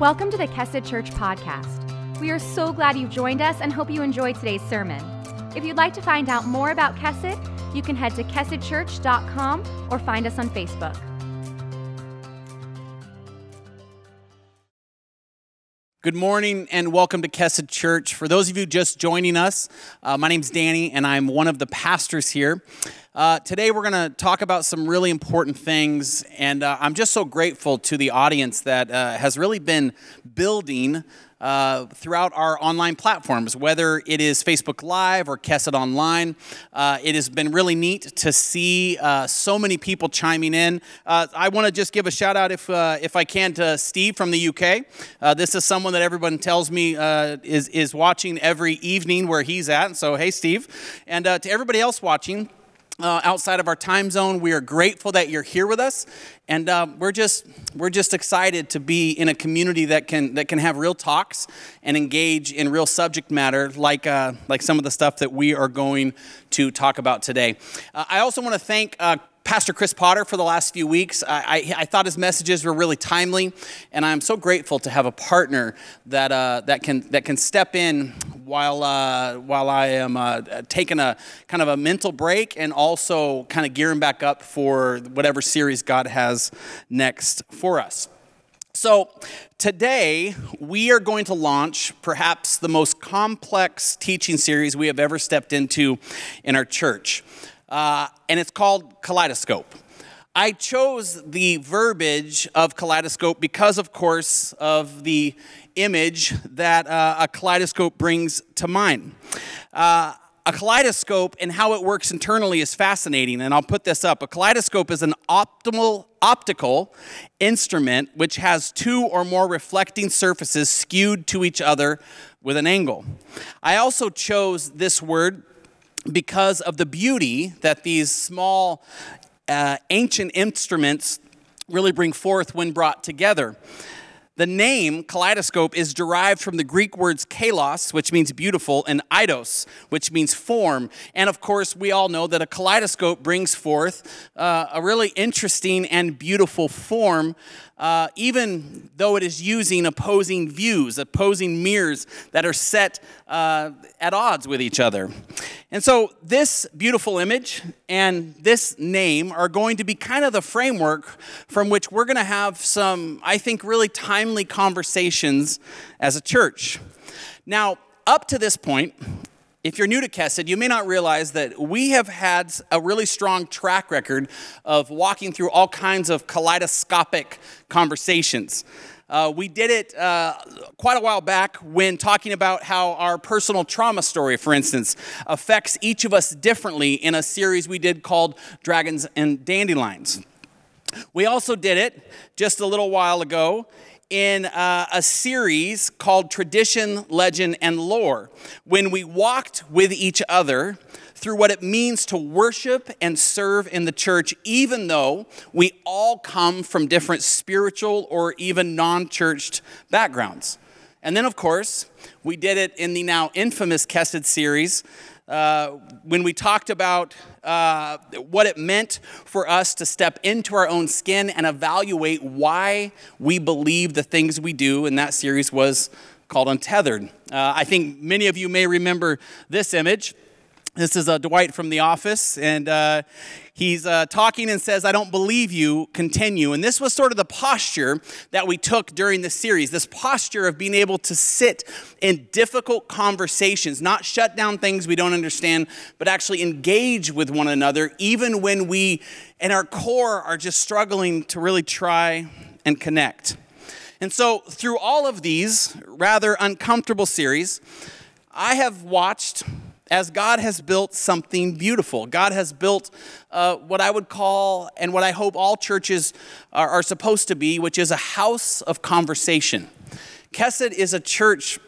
Welcome to the Kesed Church podcast. We are so glad you've joined us and hope you enjoyed today's sermon. If you'd like to find out more about Kesed, you can head to kesedchurch.com or find us on Facebook. Good morning and welcome to Kesed Church. For those of you just joining us, uh, my name's Danny and I'm one of the pastors here. Uh, today we're going to talk about some really important things, and uh, I'm just so grateful to the audience that uh, has really been building uh, throughout our online platforms, whether it is Facebook Live or Kesed Online. Uh, it has been really neat to see uh, so many people chiming in. Uh, I want to just give a shout out, if, uh, if I can, to Steve from the UK. This is someone that everyone tells me is, is watching every evening where he's at. So, hey, Steve. And to everybody else watching, uh, outside of our time zone. We are grateful that you're here with us, and uh, we're just we're just excited to be in a community that can that can have real talks and engage in real subject matter, like uh, like some of the stuff that we are going to talk about today. Uh, I also want to thank uh, Pastor Chris Potter for the last few weeks. I, I, I, thought his messages were really timely, and I'm so grateful to have a partner that, uh, that, can, that can step in while, uh, while I am uh, taking a kind of a mental break and also kind of gearing back up for whatever series God has next for us. So, today we are going to launch perhaps the most complex teaching series we have ever stepped into in our church uh, and it's called Kaleidoscope. I chose the verbiage of kaleidoscope because, of course, of the image that uh, a kaleidoscope brings to mind. Uh, a kaleidoscope and how it works internally is fascinating, and I'll put this up. A kaleidoscope is an optimal optical instrument which has two or more reflecting surfaces skewed to each other with an angle. I also chose this word because of the beauty that these small uh, ancient instruments really bring forth when brought together. The name kaleidoscope is derived from the Greek words kalos, which means beautiful, and eidos, which means form. And of course, we all know that a kaleidoscope brings forth uh, a really interesting and beautiful form uh, even though it is using opposing views, opposing mirrors that are set uh, at odds with each other. And so, this beautiful image and this name are going to be kind of the framework from which we're going to have some, I think, really timely conversations as a church. Now, up to this point, if you're new to Kesed, you may not realize that we have had a really strong track record of walking through all kinds of kaleidoscopic conversations. Uh, we did it uh, quite a while back when talking about how our personal trauma story, for instance, affects each of us differently in a series we did called Dragons and Dandelions. We also did it just a little while ago in uh, a series called Tradition, Legend, and Lore when we walked with each other through what it means to worship and serve in the church, even though we all come from different spiritual or even non churched backgrounds. And then, of course, we did it in the now infamous Kesed series uh, when we talked about uh, what it meant for us to step into our own skin and evaluate why we believe the things we do, and that series was called Untethered. Uh, I think many of you may remember this image. This is uh, Dwight from The Office, and uh, he's uh, talking and says, I don't believe you, continue. And this was sort of the posture that we took during the series this posture of being able to sit in difficult conversations, not shut down things we don't understand, but actually engage with one another, even when we, in our core, are just struggling to really try and connect. And so, through all of these rather uncomfortable series, I have watched as God has built something beautiful. God has built uh, what I would call, and what I hope all churches are, are supposed to be, which is a house of conversation. Kesed is a church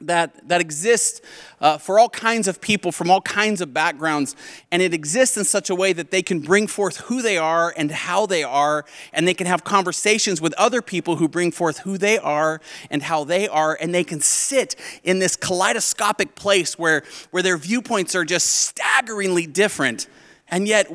that, that exists uh, for all kinds of people from all kinds of backgrounds. And it exists in such a way that they can bring forth who they are and how they are, and they can have conversations with other people who bring forth who they are and how they are, and they can sit in this kaleidoscopic place where, where their viewpoints are just staggeringly different And yet,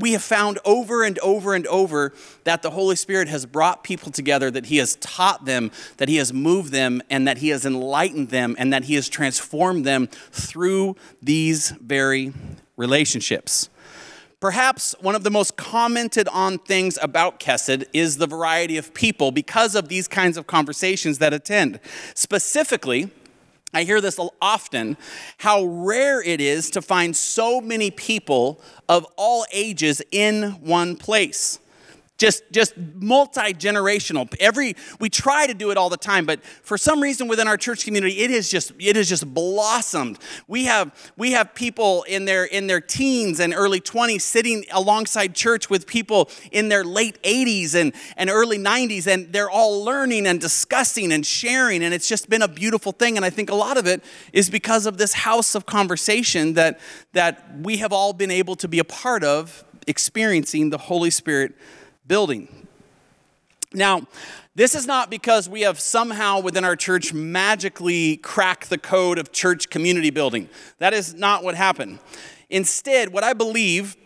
we have found over and over and over that the Holy Spirit has brought people together, that He has taught them, that He has moved them, and that He has enlightened them, and that He has transformed them through these very relationships. Perhaps one of the most commented on things about Kesed is the variety of people because of these kinds of conversations that attend. Specifically, I hear this often how rare it is to find so many people of all ages in one place just just multi-generational. Every we try to do it all the time but for some reason within our church community it is just it has just blossomed. We have we have people in their in their teens and early 20s sitting alongside church with people in their late 80s and and early 90s and they're all learning and discussing and sharing and it's just been a beautiful thing and i think a lot of it is because of this house of conversation that that we have all been able to be a part of experiencing the holy spirit building. Now, this is not because we have somehow within our church magically cracked the code of church community building. That is not what happened. Instead, what I believe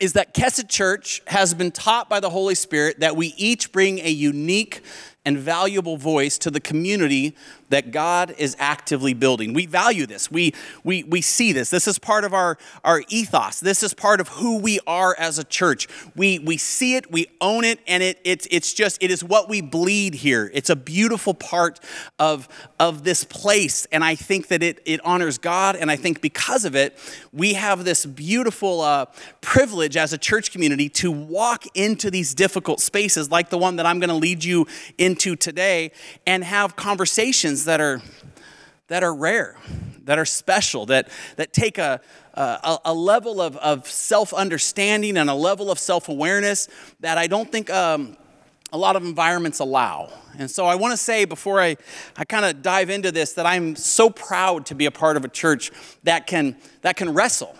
is that Kesed Church has been taught by the Holy Spirit that we each bring a unique and valuable voice to the community that God is actively building. We value this. We, we, we see this. This is part of our, our ethos. This is part of who we are as a church. We, we see it, we own it, and it, it's, it's just, it is what we bleed here. It's a beautiful part of, of this place. And I think that it, it honors God. And I think because of it, we have this beautiful uh, privilege as a church community to walk into these difficult spaces like the one that I'm going to lead you into today and have conversations that are, that are rare, that are special, that, that take a, a, a level of, of self understanding and a level of self awareness that I don't think um, a lot of environments allow. And so I want to say before I, I kind of dive into this that I'm so proud to be a part of a church that can, that can wrestle,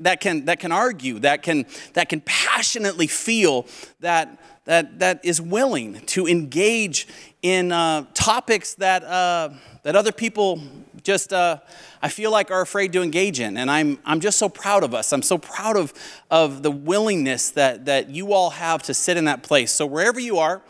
that can, that can argue, that can, that can passionately feel that, that, that is willing to engage in uh, topics that, uh, that other people just, uh, I feel like, are afraid to engage in. And I'm, I'm just so proud of us. I'm so proud of, of the willingness that, that you all have to sit in that place. So, wherever you are,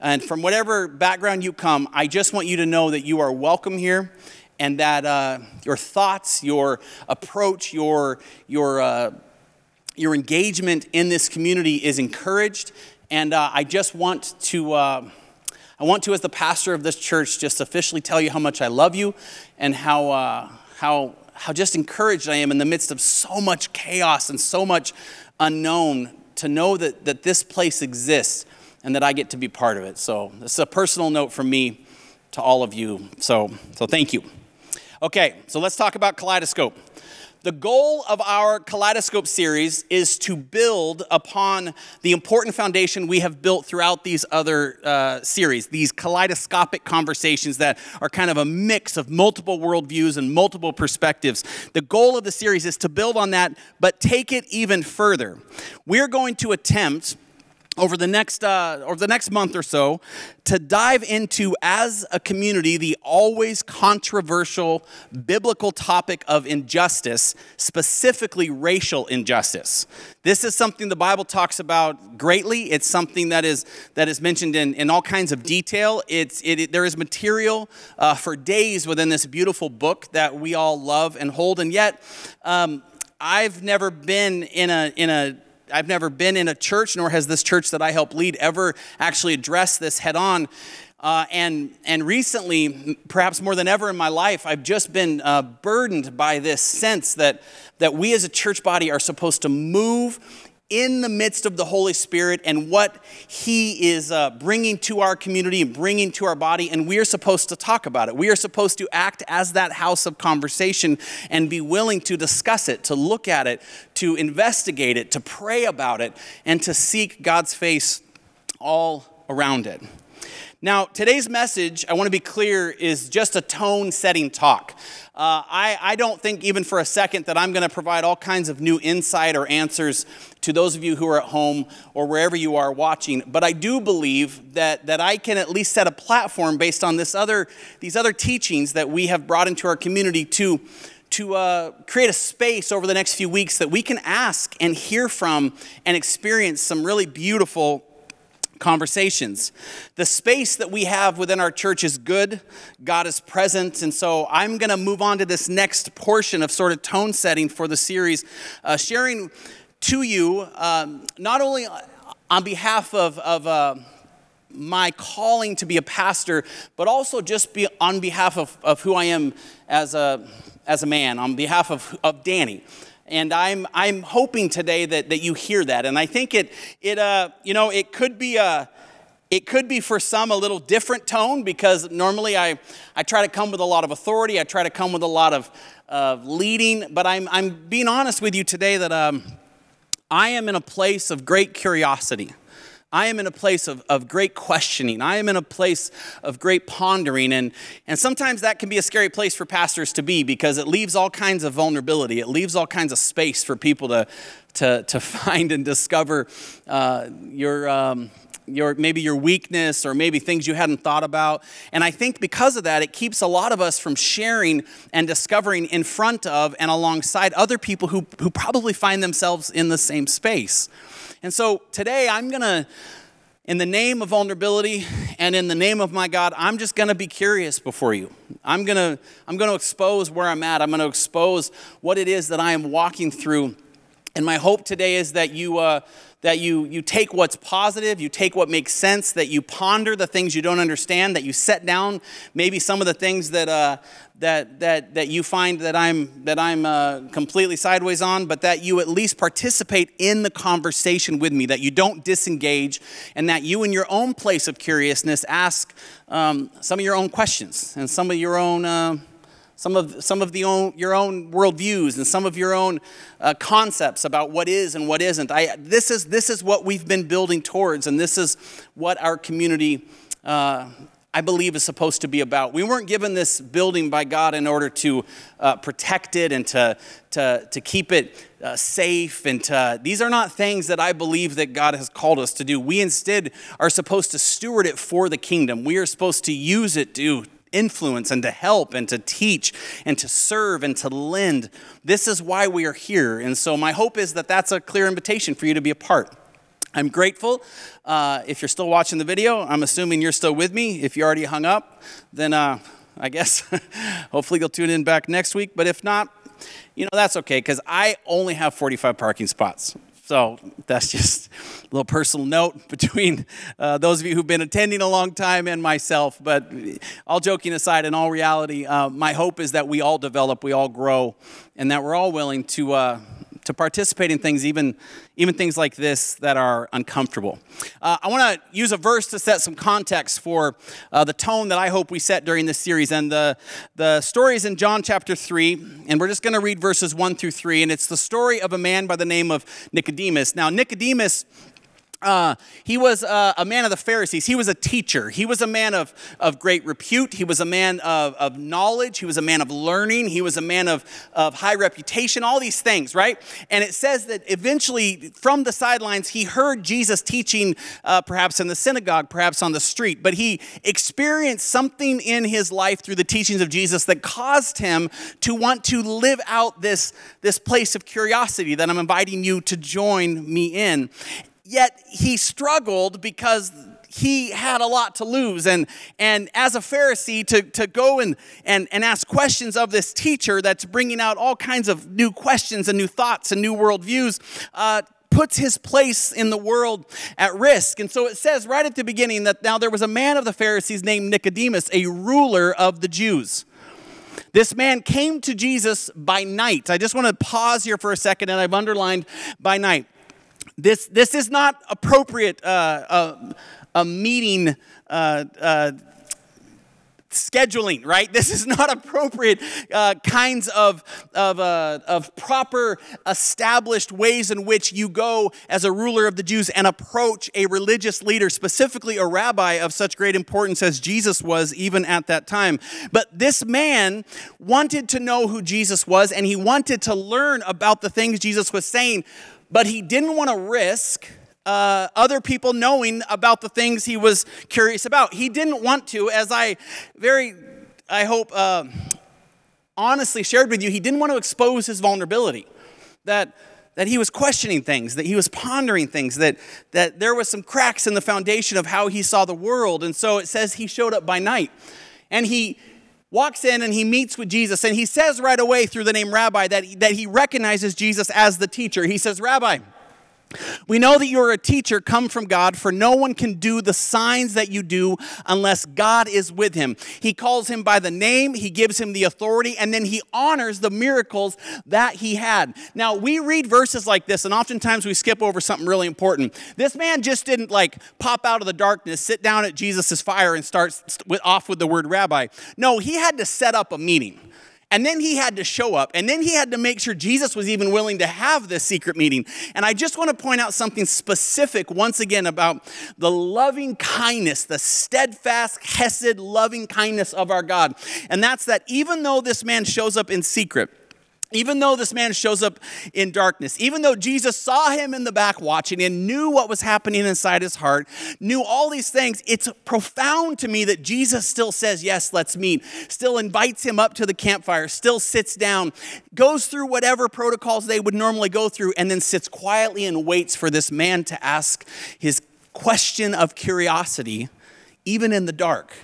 and from whatever background you come, I just want you to know that you are welcome here and that uh, your thoughts, your approach, your, your, uh, your engagement in this community is encouraged. And uh, I just want to uh, I want to, as the pastor of this church, just officially tell you how much I love you and how, uh, how, how just encouraged I am in the midst of so much chaos and so much unknown to know that, that this place exists and that I get to be part of it. So, this is a personal note from me to all of you. So, so thank you. Okay, so let's talk about Kaleidoscope. The goal of our Kaleidoscope series is to build upon the important foundation we have built throughout these other uh, series, these kaleidoscopic conversations that are kind of a mix of multiple worldviews and multiple perspectives. The goal of the series is to build on that, but take it even further. We're going to attempt over the next uh, the next month or so to dive into as a community the always controversial biblical topic of injustice specifically racial injustice. This is something the bible talks about greatly. It's something that is that is mentioned in, in all kinds of detail. It's it, it there is material uh, for days within this beautiful book that we all love and hold. And yet um, i've never been in a in a I've never been in a church, nor has this church that I help lead ever actually addressed this head on. Uh, and, and recently, perhaps more than ever in my life, I've just been uh, burdened by this sense that, that we as a church body are supposed to move in the midst of the Holy Spirit and what He is uh, bringing to our community and bringing to our body, and we are supposed to talk about it. We are supposed to act as that house of conversation and be willing to discuss it, to look at it, to investigate it, to pray about it, and to seek God's face all around it. Now, today's message, I want to be clear, is just a tone setting talk. Uh, I, I don't think even for a second that I'm going to provide all kinds of new insight or answers to those of you who are at home or wherever you are watching. But I do believe that, that I can at least set a platform based on this other, these other teachings that we have brought into our community to, to uh, create a space over the next few weeks that we can ask and hear from and experience some really beautiful conversations. The space that we have within our church is good. God is present. And so I'm going to move on to this next portion of sort of tone setting for the series, uh, sharing to you um, not only on behalf of, of uh, my calling to be a pastor, but also just be on behalf of, of who I am as a, as a man, on behalf of, of Danny. And I'm, I'm hoping today that, that you hear that. And I think it, it uh, you know, it could be a, it could be for some a little different tone because normally I, I try to come with a lot of authority. I try to come with a lot of, of leading. But I'm, I'm being honest with you today that um, I am in a place of great curiosity. I am in a place of, of great questioning. I am in a place of great pondering. And, and sometimes that can be a scary place for pastors to be because it leaves all kinds of vulnerability. It leaves all kinds of space for people to, to, to find and discover uh, your. Um, your maybe your weakness or maybe things you hadn't thought about and i think because of that it keeps a lot of us from sharing and discovering in front of and alongside other people who, who probably find themselves in the same space and so today I'm going to, in the name of vulnerability and in the name of my God, I'm just going to be curious before you. I'm going to, I'm going to expose where I'm at. I'm going to expose what it is that I am walking through. And my hope today is that you, uh, that you, you take what's positive, you take what makes sense, that you ponder the things you don't understand, that you set down maybe some of the things that, uh, that, that, that you find that I'm, that I'm uh, completely sideways on, but that you at least participate in the conversation with me, that you don't disengage, and that you, in your own place of curiousness, ask um, some of your own questions and some of your own. Uh, some of, some of the own, your own worldviews and some of your own uh, concepts about what is and what isn't. I, this, is, this is what we've been building towards, and this is what our community, uh, I believe, is supposed to be about. We weren't given this building by God in order to uh, protect it and to, to, to keep it uh, safe. And to, these are not things that I believe that God has called us to do. We instead are supposed to steward it for the kingdom. We are supposed to use it to influence and to help and to teach and to serve and to lend. This is why we are here. And so, my hope is that that's a clear invitation for you to be a part. I'm grateful. Uh, if you're still watching the video, I'm assuming you're still with me. If you already hung up, then uh, I guess hopefully you'll tune in back next week. But if not, you know, that's okay because I only have 45 parking spots. So that's just a little personal note between uh, those of you who've been attending a long time and myself. But all joking aside, in all reality, uh, my hope is that we all develop, we all grow, and that we're all willing to. To participate in things, even, even things like this that are uncomfortable. Uh, I want to use a verse to set some context for uh, the tone that I hope we set during this series. And the, the story is in John chapter 3, and we're just going to read verses 1 through 3. And it's the story of a man by the name of Nicodemus. Now, Nicodemus uh, he was uh, a man of the Pharisees. He was a teacher. He was a man of, of great repute. He was a man of, of knowledge. He was a man of learning. He was a man of, of high reputation, all these things, right? And it says that eventually, from the sidelines, he heard Jesus teaching, uh, perhaps in the synagogue, perhaps on the street. But he experienced something in his life through the teachings of Jesus that caused him to want to live out this, this place of curiosity that I'm inviting you to join me in. Yet he struggled because he had a lot to lose. And, and as a Pharisee, to, to go and, and, and ask questions of this teacher that's bringing out all kinds of new questions and new thoughts and new worldviews uh, puts his place in the world at risk. And so it says right at the beginning that now there was a man of the Pharisees named Nicodemus, a ruler of the Jews. This man came to Jesus by night. I just want to pause here for a second, and I've underlined by night. This, this is not appropriate uh, uh, a meeting uh, uh, scheduling, right? This is not appropriate uh, kinds of, of, uh, of proper established ways in which you go as a ruler of the Jews and approach a religious leader, specifically a rabbi of such great importance as Jesus was even at that time. But this man wanted to know who Jesus was and he wanted to learn about the things Jesus was saying but he didn't want to risk uh, other people knowing about the things he was curious about. He didn't want to, as I very, I hope, uh, honestly shared with you, he didn't want to expose his vulnerability. That that he was questioning things, that he was pondering things, that, that there was some cracks in the foundation of how he saw the world. And so it says he showed up by night. And he walks in and he meets with Jesus. And he says right away through the name Rabbi that, that he recognizes Jesus as the teacher. He says, Rabbi, we know that you're a teacher come from God, for no one can do the signs that you do unless God is with him. He calls him by the name, he gives him the authority, and then he honors the miracles that he had. Now, we read verses like this, and oftentimes we skip over something really important. This man just didn't like pop out of the darkness, sit down at Jesus' fire, and start off with the word rabbi. No, he had to set up a meeting. And then he had to show up, and then he had to make sure Jesus was even willing to have this secret meeting. And I just want to point out something specific once again about the loving kindness, the steadfast, hesed loving kindness of our God. And that's that even though this man shows up in secret, even though this man shows up in darkness, even though Jesus saw him in the back watching and knew what was happening inside his heart, knew all these things, it's profound to me that Jesus still says, Yes, let's meet, still invites him up to the campfire, still sits down, goes through whatever protocols they would normally go through, and then sits quietly and waits for this man to ask his question of curiosity, even in the dark.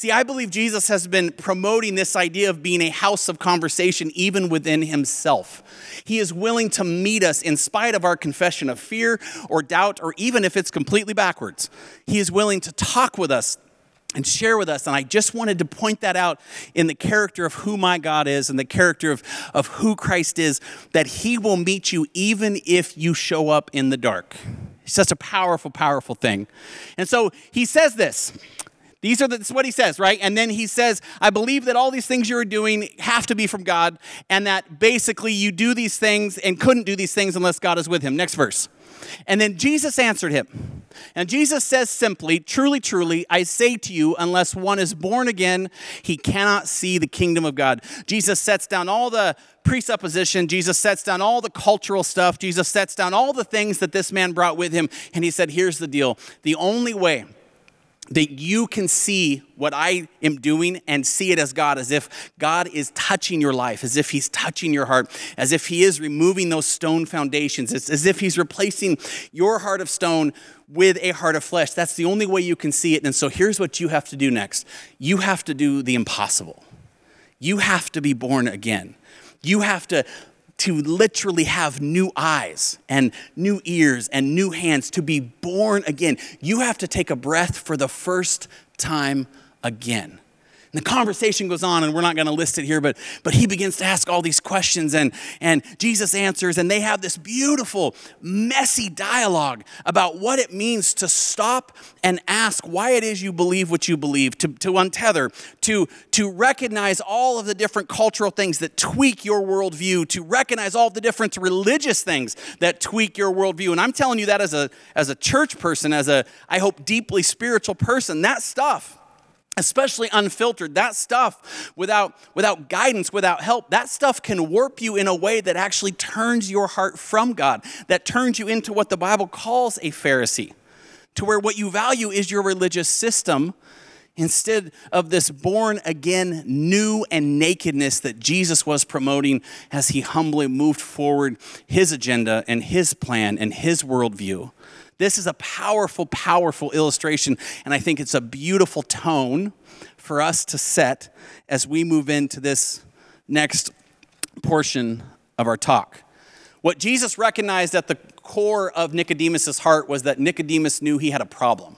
See, I believe Jesus has been promoting this idea of being a house of conversation even within himself. He is willing to meet us in spite of our confession of fear or doubt, or even if it's completely backwards. He is willing to talk with us and share with us. And I just wanted to point that out in the character of who my God is and the character of, of who Christ is, that He will meet you even if you show up in the dark. It's such a powerful, powerful thing. And so He says this these are the, what he says, right? And then he says, I believe that all these things you're doing have to be from God, and that basically you do these things and couldn't do these things unless God is with him. Next verse. And then Jesus answered him. And Jesus says simply, Truly, truly, I say to you, unless one is born again, he cannot see the kingdom of God. Jesus sets down all the presupposition. Jesus sets down all the cultural stuff. Jesus sets down all the things that this man brought with him. And he said, Here's the deal the only way that you can see what I am doing and see it as God, as if God is touching your life, as if He's touching your heart, as if He is removing those stone foundations, it's as if He's replacing your heart of stone with a heart of flesh. That's the only way you can see it. And so here's what you have to do next you have to do the impossible. You have to be born again. You have to to literally have new eyes and new ears and new hands, to be born again. You have to take a breath for the first time again. And the conversation goes on, and we're not going to list it here, but, but he begins to ask all these questions, and, and Jesus answers, and they have this beautiful, messy dialogue about what it means to stop and ask why it is you believe what you believe, to, to untether, to, to recognize all of the different cultural things that tweak your worldview, to recognize all the different religious things that tweak your worldview. And I'm telling you that as a, as a church person, as a, I hope, deeply spiritual person, that stuff especially unfiltered that stuff without without guidance without help that stuff can warp you in a way that actually turns your heart from god that turns you into what the bible calls a pharisee to where what you value is your religious system instead of this born again new and nakedness that Jesus was promoting as he humbly moved forward his agenda and his plan and his worldview. This is a powerful, powerful illustration, and I think it's a beautiful tone for us to set as we move into this next portion of our talk. What Jesus recognized at the core of Nicodemus' heart was that Nicodemus knew he had a problem.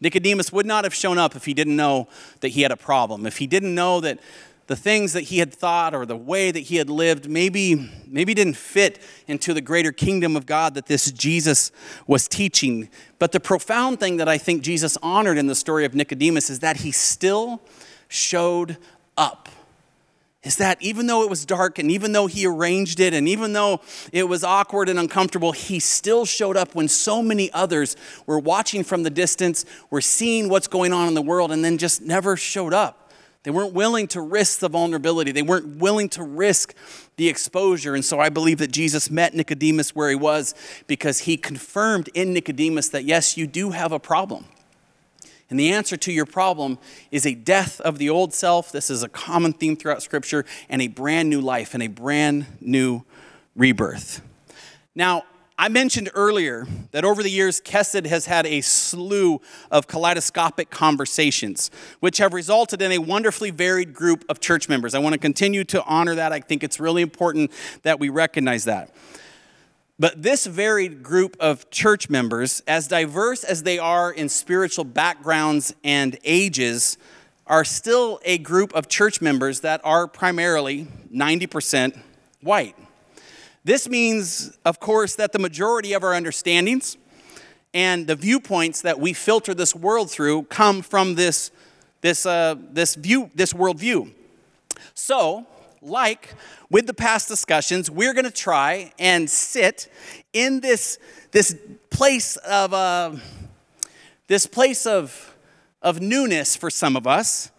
Nicodemus would not have shown up if he didn't know that he had a problem, if he didn't know that the things that he had thought or the way that he had lived maybe maybe didn't fit into the greater kingdom of God that this Jesus was teaching. But the profound thing that I think Jesus honored in the story of Nicodemus is that he still showed up. Is that even though it was dark and even though he arranged it and even though it was awkward and uncomfortable, he still showed up when so many others were watching from the distance, were seeing what's going on in the world, and then just never showed up. They weren't willing to risk the vulnerability. They weren't willing to risk the exposure. And so I believe that Jesus met Nicodemus where he was because he confirmed in Nicodemus that, yes, you do have a problem. And the answer to your problem is a death of the old self. This is a common theme throughout Scripture, and a brand new life and a brand new rebirth. Now, I mentioned earlier that over the years, Kesed has had a slew of kaleidoscopic conversations, which have resulted in a wonderfully varied group of church members. I want to continue to honor that. I think it's really important that we recognize that. But this varied group of church members, as diverse as they are in spiritual backgrounds and ages, are still a group of church members that are primarily 90% white. This means, of course, that the majority of our understandings and the viewpoints that we filter this world through come from this, this, uh, this, view, this worldview. So, like with the past discussions, we're going to try and sit in this, this place of uh, this place of, of newness for some of us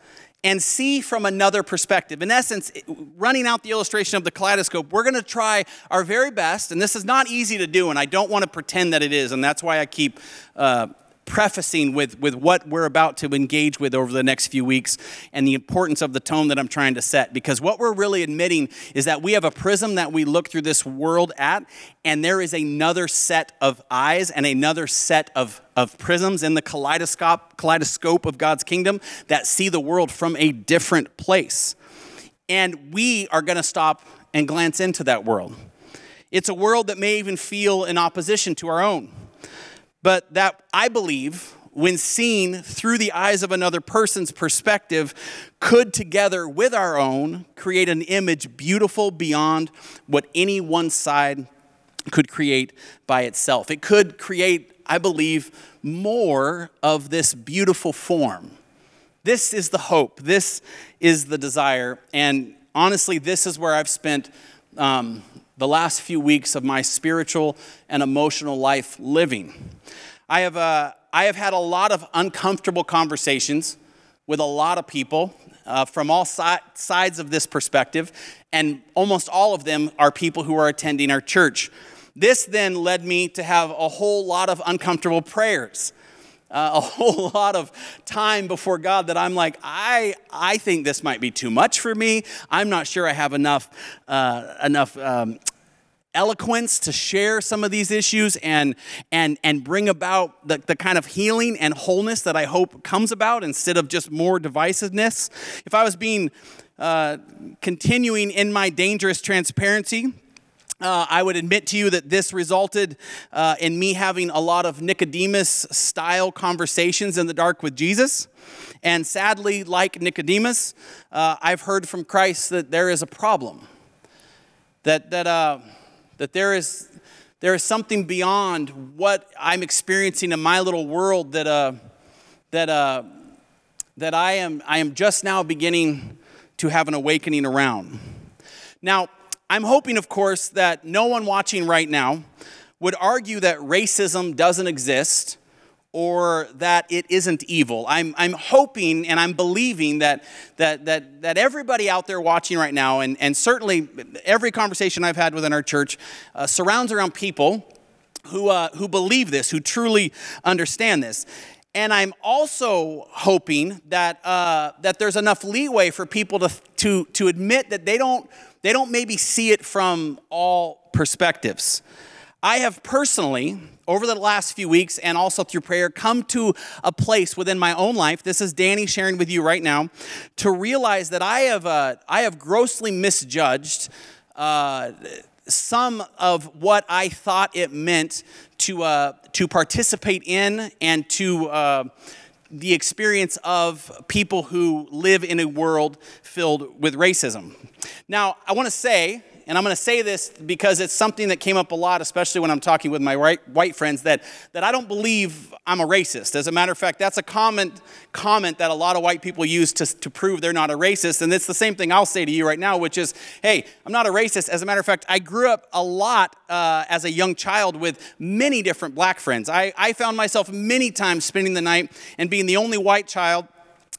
and see from another perspective. In essence, running out the illustration of the kaleidoscope, we're going to try our very best, and this is not easy to do, and I don't want to pretend that it is, and that's why I keep. Uh, prefacing with, with what we're about to engage with over the next few weeks and the importance of the tone that I'm trying to set. Because what we're really admitting is that we have a prism that we look through this world at, and there is another set of eyes and another set of, of prisms in the kaleidoscope, kaleidoscope of God's kingdom that see the world from a different place. And we are going to stop and glance into that world. It's a world that may even feel in opposition to our own but that I believe, when seen through the eyes of another person's perspective, could together with our own create an image beautiful beyond what any one side could create by itself. It could create, I believe, more of this beautiful form. This is the hope. This is the desire. And honestly, this is where I've spent um, the last few weeks of my spiritual and emotional life living. I have, uh, I have had a lot of uncomfortable conversations with a lot of people uh, from all si- sides of this perspective, and almost all of them are people who are attending our church. This then led me to have a whole lot of uncomfortable prayers. Uh, a whole lot of time before God that I'm like, I, I think this might be too much for me. I'm not sure I have enough, uh, enough um, eloquence to share some of these issues and and and bring about the, the kind of healing and wholeness that I hope comes about instead of just more divisiveness. If I was being uh, continuing in my dangerous transparency, uh, I would admit to you that this resulted uh, in me having a lot of Nicodemus style conversations in the dark with Jesus. And sadly, like Nicodemus, uh, I've heard from Christ that there is a problem. That, that, uh, that there is, there is something beyond what I'm experiencing in my little world that, uh, that, uh, that I, am, I am just now beginning to have an awakening around. Now, I'm hoping, of course, that no one watching right now would argue that racism doesn't exist or that it isn't evil. I'm, I'm hoping and I'm believing that, that, that, that everybody out there watching right now, and, and certainly every conversation I've had within our church, uh, surrounds around people who, uh, who believe this, who truly understand this. And I'm also hoping that, uh, that there's enough leeway for people to, to, to admit that they don't, they don't maybe see it from all perspectives. I have personally, over the last few weeks and also through prayer, come to a place within my own life. This is Danny sharing with you right now, to realize that I have, uh, I have grossly misjudged uh, some of what I thought it meant to, uh, to participate in and to uh, the experience of people who live in a world filled with racism. Now, I want to say, and I'm going to say this because it's something that came up a lot, especially when I'm talking with my white friends, that, that I don't believe I'm a racist. As a matter of fact, that's a common comment that a lot of white people use to, to prove they're not a racist. And it's the same thing I'll say to you right now, which is, hey, I'm not a racist. As a matter of fact, I grew up a lot uh, as a young child with many different black friends. I, I found myself many times spending the night and being the only white child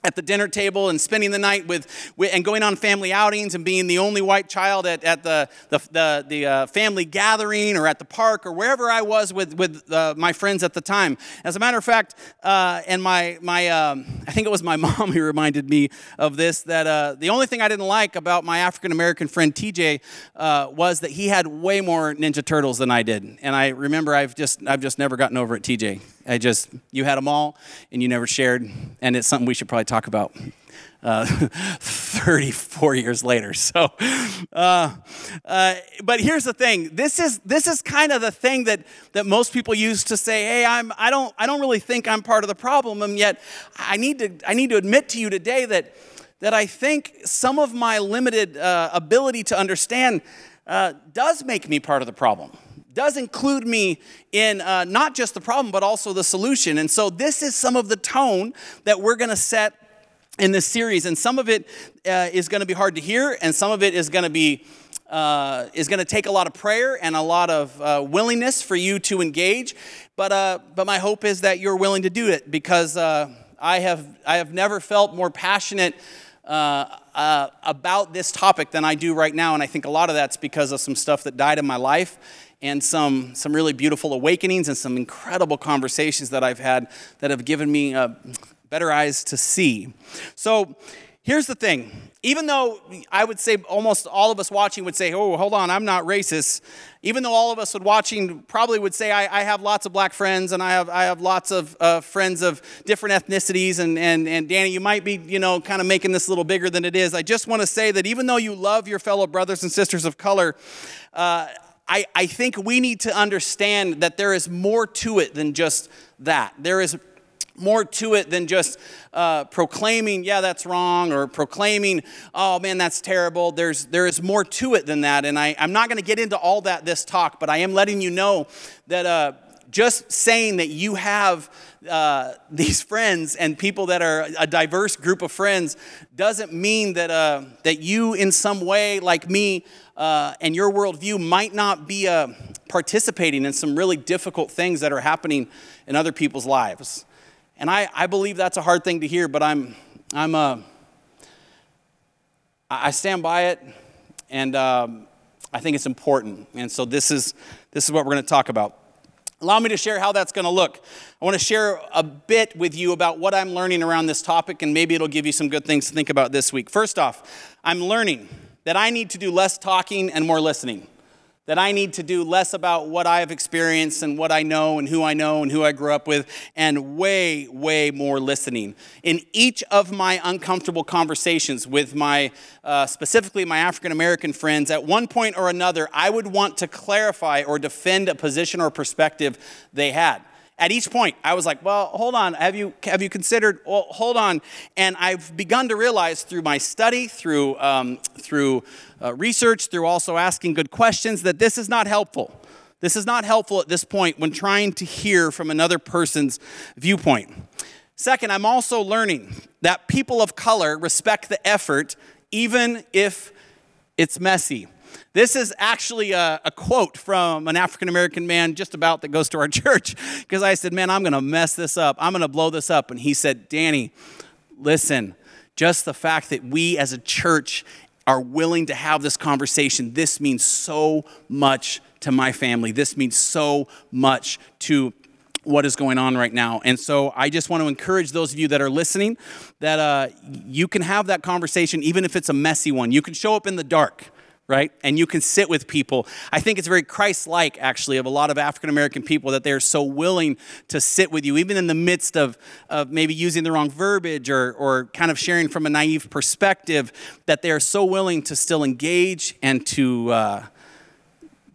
at the dinner table and spending the night with, with, and going on family outings and being the only white child at, at the, the, the, the uh, family gathering or at the park or wherever I was with, with uh, my friends at the time. As a matter of fact, uh, and my, my um, I think it was my mom who reminded me of this, that uh, the only thing I didn't like about my African American friend TJ uh, was that he had way more Ninja Turtles than I did. And I remember I've just, I've just never gotten over it, TJ. I just, you had them all and you never shared. And it's something we should probably talk about uh, 34 years later. So, uh, uh, but here's the thing. This is this is kind of the thing that that most people use to say, "Hey, I'm I don't I don't really think I'm part of the problem." And yet, I need to I need to admit to you today that that I think some of my limited uh, ability to understand uh, does make me part of the problem does include me in uh, not just the problem, but also the solution. And so, this is some of the tone that we're going to set in this series. And some of it uh, is going to be hard to hear, and some of it is going to be. Uh, is going to take a lot of prayer and a lot of uh, willingness for you to engage, but uh, but my hope is that you're willing to do it because uh, I have I have never felt more passionate uh, about this topic than I do right now. And I think a lot of that's because of some stuff that died in my life and some, some really beautiful awakenings and some incredible conversations that I've had that have given me better eyes to see. So here's the thing even though I would say almost all of us watching would say, oh, hold on, I'm not racist, even though all of us would watching probably would say, I, I have lots of black friends and I have, I have lots of uh, friends of different ethnicities, and, and, and Danny, you might be, you know, kind of making this a little bigger than it is. I just want to say that even though you love your fellow brothers and sisters of color, uh, I, I think we need to understand that there is more to it than just that. There is more to it than just uh, proclaiming, yeah, that's wrong, or proclaiming, oh man, that's terrible. There's, there is more to it than that. And I, I'm not going to get into all that this talk, but I am letting you know that uh, just saying that you have uh, these friends and people that are a diverse group of friends doesn't mean that, uh, that you, in some way, like me, uh, and your worldview might not be uh, participating in some really difficult things that are happening in other people's lives. And I, I believe that's a hard thing to hear, but I'm, I'm uh, I stand by it, and um, I think it's important. And so this is, this is what we're going to talk about. Allow me to share how that's going to look. I want to share a bit with you about what I'm learning around this topic, and maybe it'll give you some good things to think about this week. First off, I'm learning that I need to do less talking and more listening that I need to do less about what I have experienced and what I know and who I know and who I grew up with, and way, way more listening. In each of my uncomfortable conversations with my, uh, specifically my African American friends, at one point or another, I would want to clarify or defend a position or perspective they had at each point i was like well hold on. Have you have you considered well hold on. And i've begun to realize through my study through um, through uh, research through also asking good questions that this is not helpful. This is not helpful at this point when trying to hear from another person's viewpoint. Second i'm also learning that people of color respect the effort even if it's messy this is actually a, a quote from an African American man just about that goes to our church. Because I said, Man, I'm going to mess this up. I'm going to blow this up. And he said, Danny, listen, just the fact that we as a church are willing to have this conversation, this means so much to my family. This means so much to what is going on right now. And so I just want to encourage those of you that are listening that uh, you can have that conversation, even if it's a messy one. You can show up in the dark right? And you can sit with people. I think it's very Christ like, actually, of a lot of African American people that they're so willing to sit with you, even in the midst of, of maybe using the wrong verbiage or, or kind of sharing from a naive perspective, that they're so willing to still engage and to. Uh,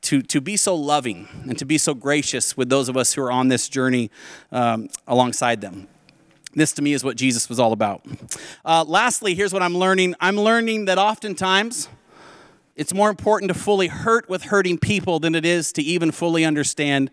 to, to be so loving and to be so gracious with those of us who are on this journey um, alongside them. This to me is what Jesus was all about. Uh, lastly, here's what I'm learning I'm learning that oftentimes It's more important to fully hurt with hurting people than it is to even fully understand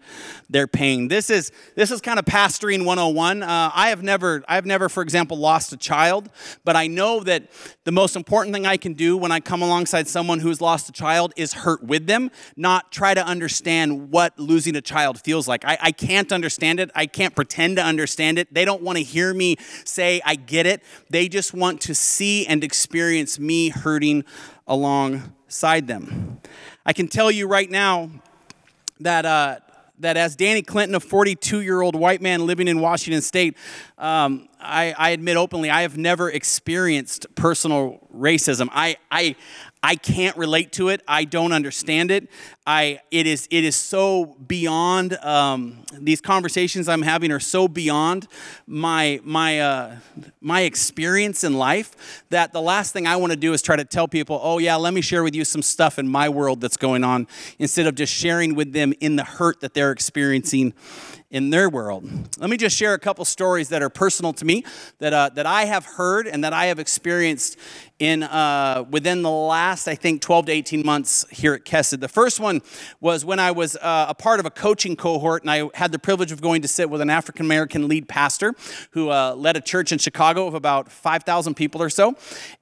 their pain. This is this is kind of pastoring 101. Uh, I have never I've never, for example, lost a child, but I know that the most important thing I can do when I come alongside someone who's lost a child is hurt with them, not try to understand what losing a child feels like. I, I can't understand it. I can't pretend to understand it. They don't want to hear me say I get it. They just want to see and experience me hurting along side them. I can tell you right now that, uh, that as Danny Clinton, a 42 year old white man living in Washington State, um, I, I, admit openly, I have never experienced personal racism. I, I, I can't relate to it. I don't understand it. I it is it is so beyond um, these conversations I'm having are so beyond my my uh, my experience in life that the last thing I want to do is try to tell people, oh yeah, let me share with you some stuff in my world that's going on, instead of just sharing with them in the hurt that they're experiencing in their world. Let me just share a couple stories that are personal to me, that, uh, that I have heard and that I have experienced in uh, within the last, I think, 12 to 18 months here at Kesed. The first one was when I was uh, a part of a coaching cohort, and I had the privilege of going to sit with an African American lead pastor who uh, led a church in Chicago of about 5,000 people or so.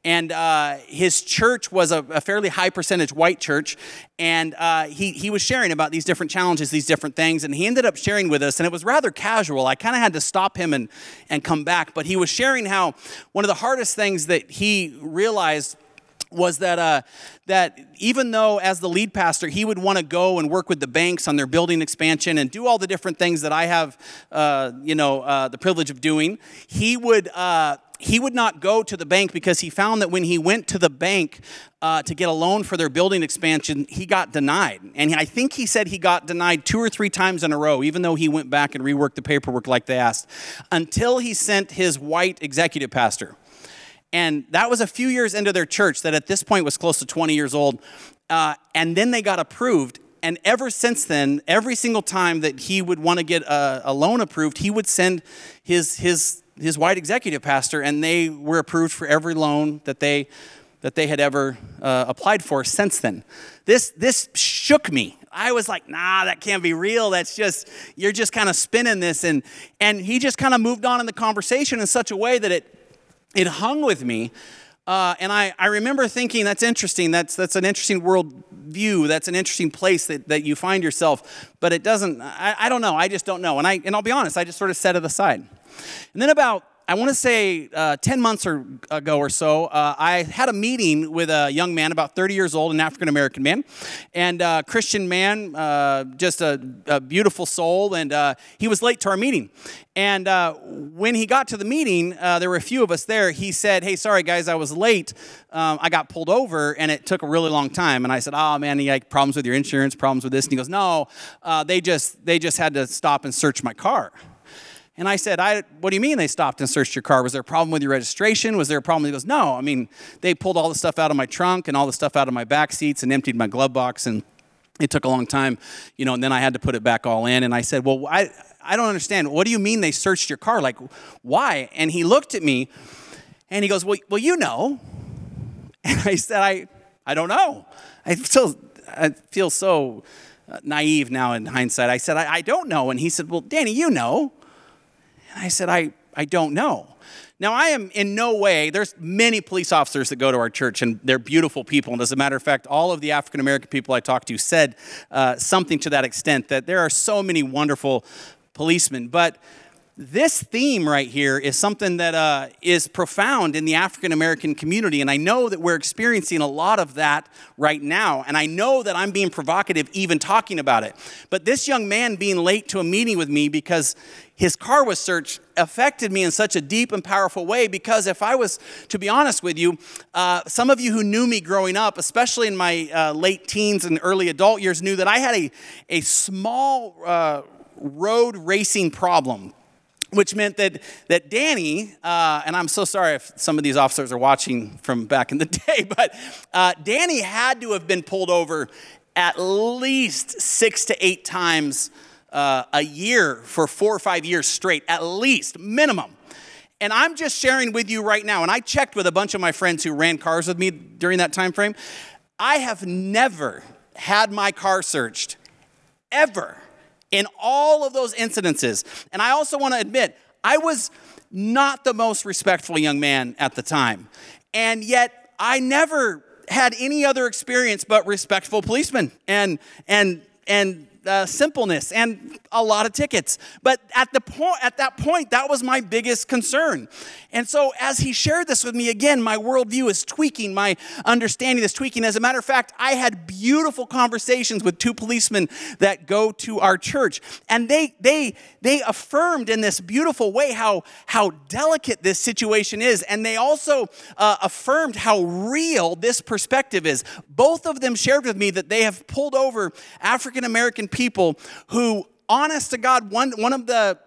And uh, his church was a, a, fairly high percentage white church, and uh, he, he was sharing about these different challenges, these different things, and he ended up sharing with us, and it was rather casual. I kind of had to stop him and, and come back, but he was sharing how one of the hardest things that he realized was that uh, that even though as the lead pastor he would want to go and work with the banks on their building expansion and do all the different things that I have uh, you know uh, the privilege of doing, he would uh, he would not go to the bank because he found that when he went to the bank uh, to get a loan for their building expansion, he got denied. And I think he said he got denied two or three times in a row, even though he went back and reworked the paperwork like they asked, until he sent his white executive pastor. And that was a few years into their church that at this point was close to 20 years old. Uh, and then they got approved. And ever since then, every single time that he would want to get a, a loan approved, he would send his, his his white executive pastor, and they were approved for every loan that they that they had ever uh, applied for since then. This this shook me. I was like, nah, that can't be real. That's just you're just kind of spinning this, and and he just kind of moved on in the conversation in such a way that it it hung with me. Uh, and I, I remember thinking, that's interesting. That's, that's an interesting world view. That's an interesting place that, that you find yourself. But it doesn't, I, I don't know. I just don't know. And, I, and I'll be honest, I just sort of set it aside. And then about I want to say uh, 10 months or, ago or so, uh, I had a meeting with a young man, about 30 years old, an African American man, and a Christian man, uh, just a, a, beautiful soul, and uh, he was late to our meeting. And uh, when he got to the meeting, uh, there were a few of us there. He said, Hey, sorry guys, I was late. Um, I got pulled over, and it took a really long time. And I said, Oh man, you like problems with your insurance, problems with this? And he goes, No, they, just, they just had to stop and search my car. And I said, I, What do you mean they stopped and searched your car? Was there a problem with your registration? Was there a problem? He goes, No. I mean, they pulled all the stuff out of my trunk and all the stuff out of my back seats and emptied my glove box. And it took a long time, you know, and then I had to put it back all in. And I said, Well, I, I don't understand. What do you mean they searched your car? Like, why? And he looked at me and he goes, Well, well you know. And I said, I, I don't know. I feel, I feel so uh, naive now in hindsight. I said, I, I don't know. And he said, Well, Danny, you know. I said, I, I don't know. Now, I am in no way, there's many police officers that go to our church, and they're beautiful people. And as a matter of fact, all of the African American people I talked to said uh, something to that extent that there are so many wonderful policemen. But this theme right here is something that uh, is profound in the African American community. And I know that we're experiencing a lot of that right now. And I know that I'm being provocative even talking about it. But this young man being late to a meeting with me because his car was searched affected me in such a deep and powerful way because if I was to be honest with you, uh, some of you who knew me growing up, especially in my uh, late teens and early adult years, knew that I had a, a small uh, road racing problem which meant that, that Danny, uh, and I'm so sorry if some of these officers are watching from back in the day, but uh, Danny had to have been pulled over at least six to eight times uh, a year for four or five years straight, at least, minimum. And I'm just sharing with you right now, and I checked with a bunch of my friends who ran cars with me during that time frame. I have never had my car searched, ever, in all of those incidences. And I also want to admit, I was not the most respectful young man at the time. And yet, I never had any other experience but respectful policemen and, and, and uh, simpleness and a lot of tickets. But at the point, at that point, that was my biggest concern. And so, as he shared this with me again, my worldview is tweaking, my understanding is tweaking. As a matter of fact, I had beautiful conversations with two policemen that go to our church, and they they they affirmed in this beautiful way how how delicate this situation is, and they also uh, affirmed how real this perspective is. Both of them shared with me that they have pulled over African American people who honest to God, one, one of the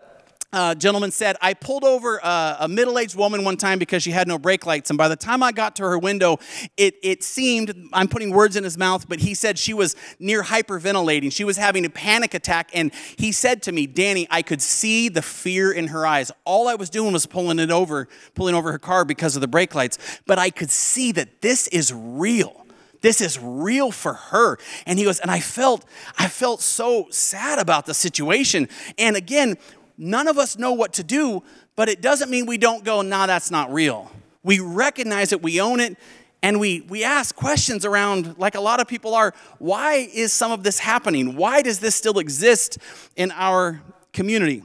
uh, gentleman said, I pulled over a, a middle aged woman one time because she had no brake lights. And by the time I got to her window, it, it seemed, I'm putting words in his mouth, but he said she was near hyperventilating. She was having a panic attack. And he said to me, Danny, I could see the fear in her eyes. All I was doing was pulling it over, pulling over her car because of the brake lights. But I could see that this is real this is real for her and he goes and i felt i felt so sad about the situation and again none of us know what to do but it doesn't mean we don't go nah that's not real. We recognize it we own it and we, we ask questions around like a lot of people are why is some of this happening? Why does this still exist in our community?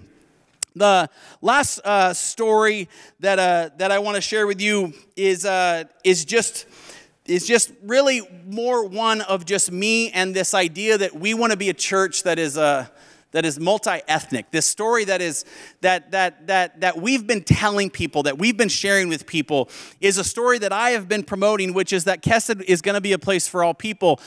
The last uh, story that, uh, that i want to share with you is, uh, is just is just really more one of just me and this idea that we want to be a church that is uh, that is multi-ethnic this story that is that that that that we've been telling people that we've been sharing with people is a story that i have been promoting which is that kesed is going to be a place for all people.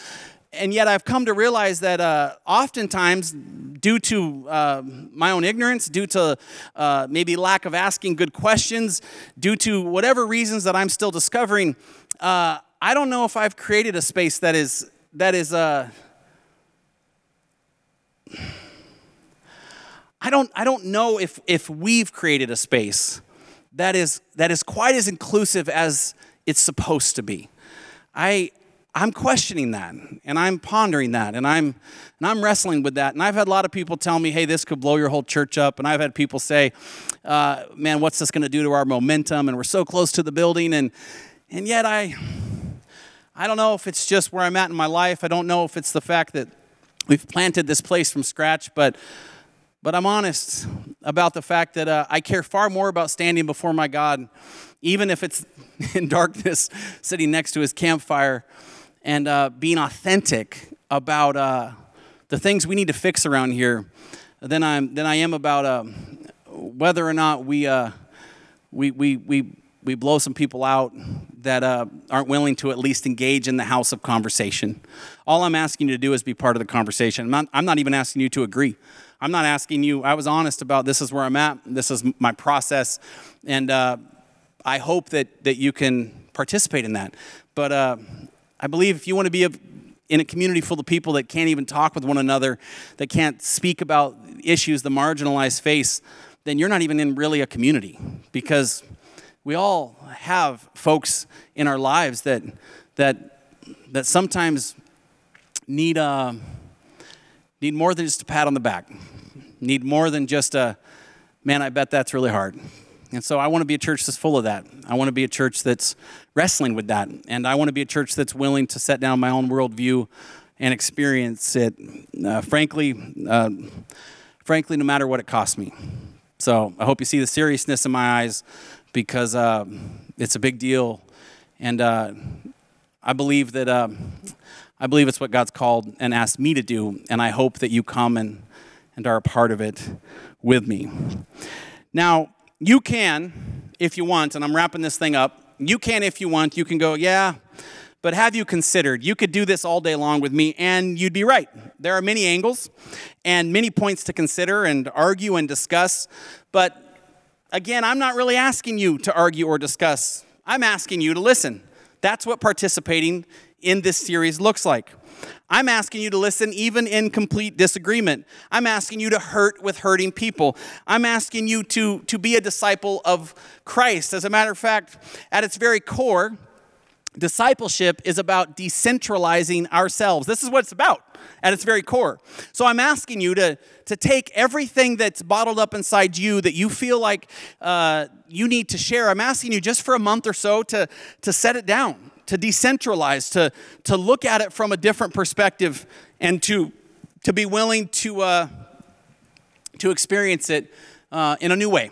And yet i've come to realize that uh, oftentimes due to uh, my own ignorance due to uh, maybe lack of asking good questions due to whatever reasons that i'm still discovering uh, I don't know if I've created a space that is that is uh I don't I don't know if if we've created a space that is that is quite as inclusive as it's supposed to be. I I'm questioning that and I'm pondering that and I'm and I'm wrestling with that. And I've had a lot of people tell me, "Hey, this could blow your whole church up." And I've had people say, uh, "Man, what's this going to do to our momentum?" And we're so close to the building, and and yet I I don't know if it's just where I'm at in my life. I don't know if it's the fact that we've planted this place from scratch, but but I'm honest about the fact that uh, I care far more about standing before my God, even if it's in darkness, sitting next to His campfire, and uh, being authentic about uh, the things we need to fix around here, than I'm than I am about uh, whether or not we uh, we we we we blow some people out that uh, aren't willing to at least engage in the house of conversation. All I'm asking you to do is be part of the conversation. I'm not, I'm not even asking you to agree. I'm not asking you, I was honest about this is where I'm at, this is my process, and uh, I hope that, that you can participate in that. But uh, I believe if you want to be a, in a community full of people that can't even talk with one another, that can't speak about issues the marginalized face, then you're not even in really a community because we all have folks in our lives that that that sometimes need uh, need more than just a pat on the back, need more than just a man. I bet that's really hard. And so I want to be a church that's full of that. I want to be a church that's wrestling with that, and I want to be a church that's willing to set down my own worldview and experience it. Uh, frankly, uh, frankly, no matter what it costs me. So I hope you see the seriousness in my eyes because uh, it's a big deal, and uh, I believe that uh, I believe it's what God's called and asked me to do, and I hope that you come and and are a part of it with me. Now you can, if you want, and I'm wrapping this thing up. You can, if you want, you can go, yeah. But have you considered? You could do this all day long with me, and you'd be right. There are many angles and many points to consider and argue and discuss. But Again, I'm not really asking you to argue or discuss. I'm asking you to listen. That's what participating in this series looks like. I'm asking you to listen even in complete disagreement. I'm asking you to hurt with hurting people. I'm asking you to, to be a disciple of Christ. As a matter of fact, at its very core, discipleship is about decentralizing ourselves. This is what it's about at its very core. So I'm asking you to, to take everything that's bottled up inside you that you feel like uh, you need to share. I'm asking you just for a month or so to, to set it down, to decentralize, to, to look at it from a different perspective, and to, to be willing to, uh, to experience it uh, in a new way.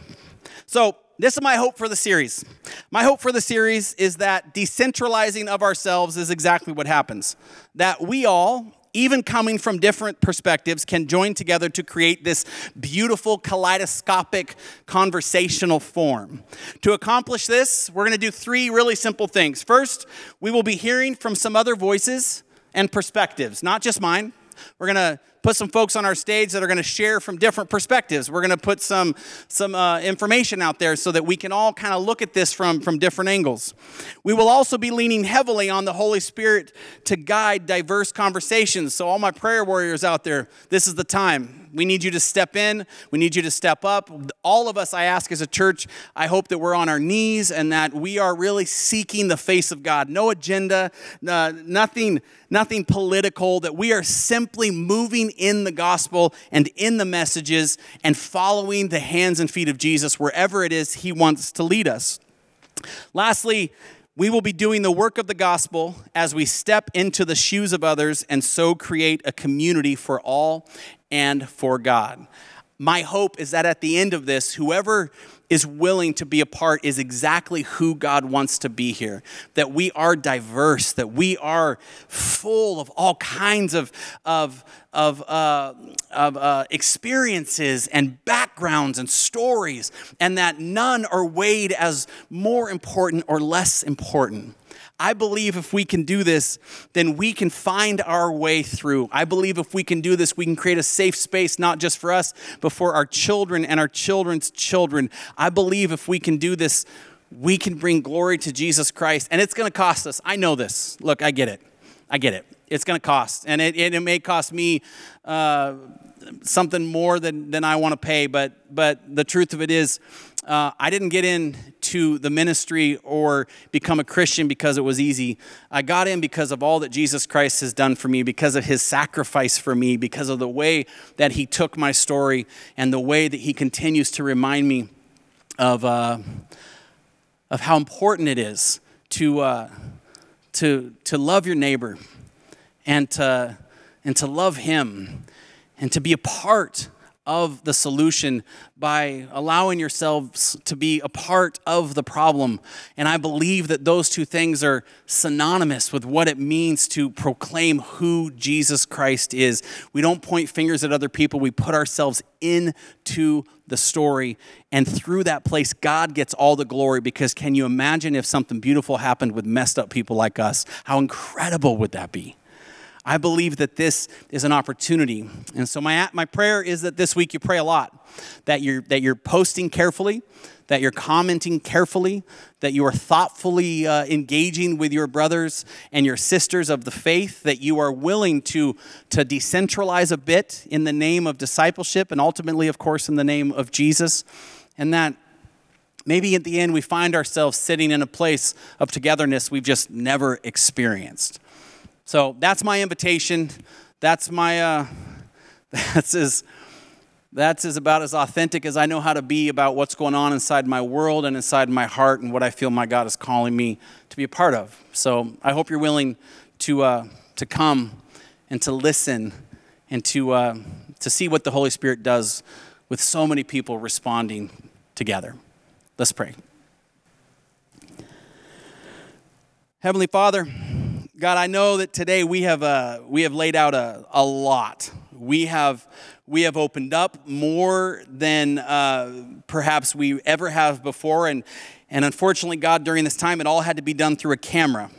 So, this is my hope for the series. My hope for the series is that decentralizing of ourselves is exactly what happens. That we all, even coming from different perspectives, can join together to create this beautiful kaleidoscopic conversational form. To accomplish this, we're going to do three really simple things. First, we will be hearing from some other voices and perspectives, not just mine. We're going to put some folks on our stage that are going to share from different perspectives. We're going to put some, some uh, information out there so that we can all kind of look at this from, from different angles. We will also be leaning heavily on the Holy Spirit to guide diverse conversations. So, all my prayer warriors out there, this is the time. We need you to step in. We need you to step up. All of us, I ask as a church, I hope that we're on our knees and that we are really seeking the face of God. No agenda, uh, nothing, nothing political, that we are simply moving in the gospel and in the messages and following the hands and feet of Jesus wherever it is he wants to lead us. Lastly, we will be doing the work of the gospel as we step into the shoes of others and so create a community for all and for God. My hope is that at the end of this, whoever is willing to be a part is exactly who God wants to be here. That we are diverse, that we are full of all kinds of, of, of, uh, of uh, experiences and backgrounds and stories, and that none are weighed as more important or less important. I believe if we can do this, then we can find our way through. I believe if we can do this, we can create a safe space, not just for us, but for our children and our children's children. I believe if we can do this, we can bring glory to Jesus Christ. And it's going to cost us. I know this. Look, I get it. I get it. It's going to cost. And it, it, may cost me uh, something more than, than I want to pay. But, but the truth of it is, uh, I didn't get into the ministry or become a Christian because it was easy. I got in because of all that Jesus Christ has done for me, because of his sacrifice for me, because of the way that he took my story and the way that he continues to remind me of, uh, of how important it is to, uh, to, to love your neighbor and to, and to love him and to be a part of the solution by allowing yourselves to be a part of the problem. And I believe that those two things are synonymous with what it means to proclaim who Jesus Christ is. We don't point fingers at other people, we put ourselves into the story. And through that place, God gets all the glory because can you imagine if something beautiful happened with messed up people like us? How incredible would that be? I believe that this is an opportunity. And so my, my prayer is that this week you pray a lot, that you're, that you're posting carefully, that you're commenting carefully, that you are thoughtfully uh, engaging with your brothers and your sisters of the faith, that you are willing to, to decentralize a bit in the name of discipleship and ultimately, of course, in the name of Jesus, and that maybe at the end we find ourselves sitting in a place of togetherness we've just never experienced. So that's my invitation. That's my, uh, that's as, that's as about as authentic as I know how to be about what's going on inside my world and inside my heart and what I feel my God is calling me to be a part of. So I hope you're willing to, uh, to come and to listen and to, uh, to see what the Holy Spirit does with so many people responding together. Let's pray. Heavenly Father, God, I know that today we have, uh, we have laid out a, a lot. We have, we have opened up more than uh, perhaps we ever have before. And, and unfortunately, God, during this time, it all had to be done through a camera.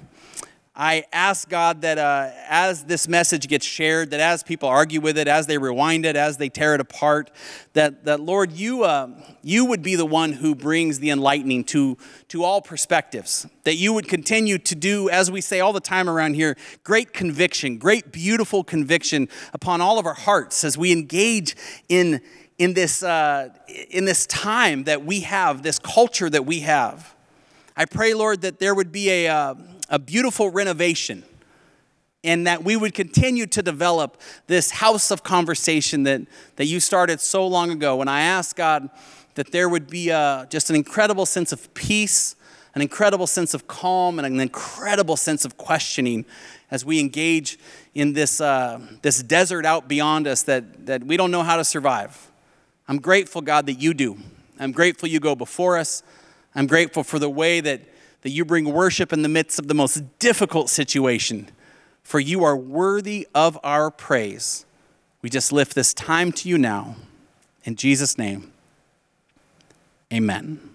I ask God that uh, as this message gets shared, that as people argue with it, as they rewind it, as they tear it apart, that, that Lord, you, uh, you would be the one who brings the enlightening to, to all perspectives. That you would continue to do, as we say all the time around here, great conviction, great, beautiful conviction upon all of our hearts as we engage in, in, this, uh, in this time that we have, this culture that we have. I pray, Lord, that there would be a, uh, a beautiful renovation and that we would continue to develop this house of conversation that, that you started so long ago. And I asked God that there would be a, just an incredible sense of peace, an incredible sense of calm, and an incredible sense of questioning as we engage in this, uh, this desert out beyond us that, that we don't know how to survive. I'm grateful, God, that you do. I'm grateful you go before us. I'm grateful for the way that, that you bring worship in the midst of the most difficult situation for you are worthy of our praise. We just lift this time to you now. In Jesus' name, amen.